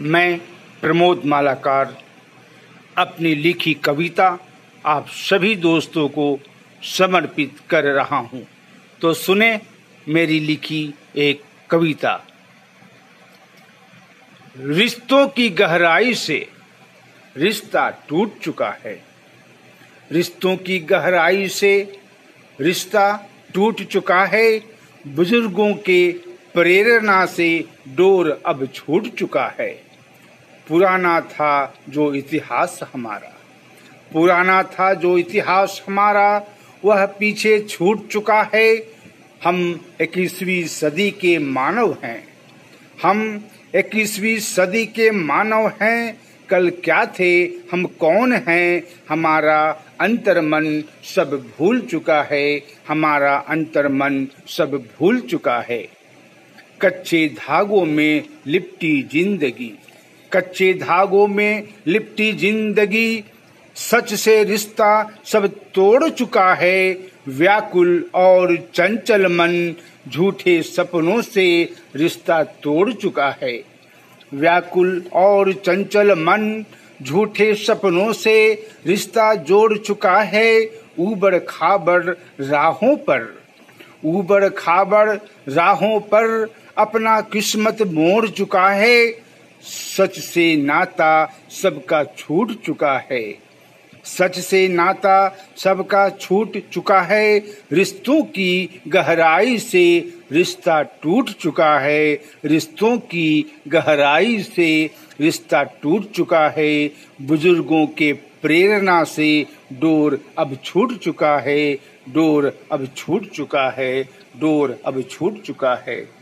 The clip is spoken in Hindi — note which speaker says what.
Speaker 1: मैं प्रमोद मालाकार, अपनी लिखी कविता आप सभी दोस्तों को समर्पित कर रहा हूँ। तो सुने मेरी लिखी एक कविता। रिश्तों की गहराई से रिश्ता टूट चुका है। रिश्तों की गहराई से रिश्ता टूट चुका है। बुज़ुर्गों के प्रेरणा से डोर अब छूट चुका है। पुराना था जो इतिहास हमारा। पुराना था जो इतिहास हमारा, वह पीछे छूट चुका है। हम इक्कीसवीं सदी के मानव हैं। हम इक्कीसवीं सदी के मानव हैं। कल क्या थे, हम कौन हैं? हमारा अंतर मन सब भूल चुका है। हमारा अंतर मन सब भूल चुका है। कच्चे धागों में लिपटी ज़िंदगी। कच्चे धागों में लिपटी ज़िंदगी। सच से रिश्ता सब तोड़ चुका है। व्याकुल और चंचल मन झूठे सपनों से रिश्ता तोड़ चुका है। व्याकुल और चंचल मन झूठे सपनों से रिश्ता जोड़ चुका है। ऊबड़ खाबड़ राहों पर। ऊबड़ खाबड़ राहों पर अपना किस्मत मोड़ चुका है। सच से नाता सबका छूट चुका है। सच से नाता सबका छूट चुका है। रिश्तों की गहराई से रिश्ता टूट चुका है। रिश्तों की गहराई से रिश्ता टूट चुका है। बुज़ुर्गों के प्रेरणा से डोर अब छूट चुका है। डोर अब छूट चुका है। डोर अब छूट चुका है।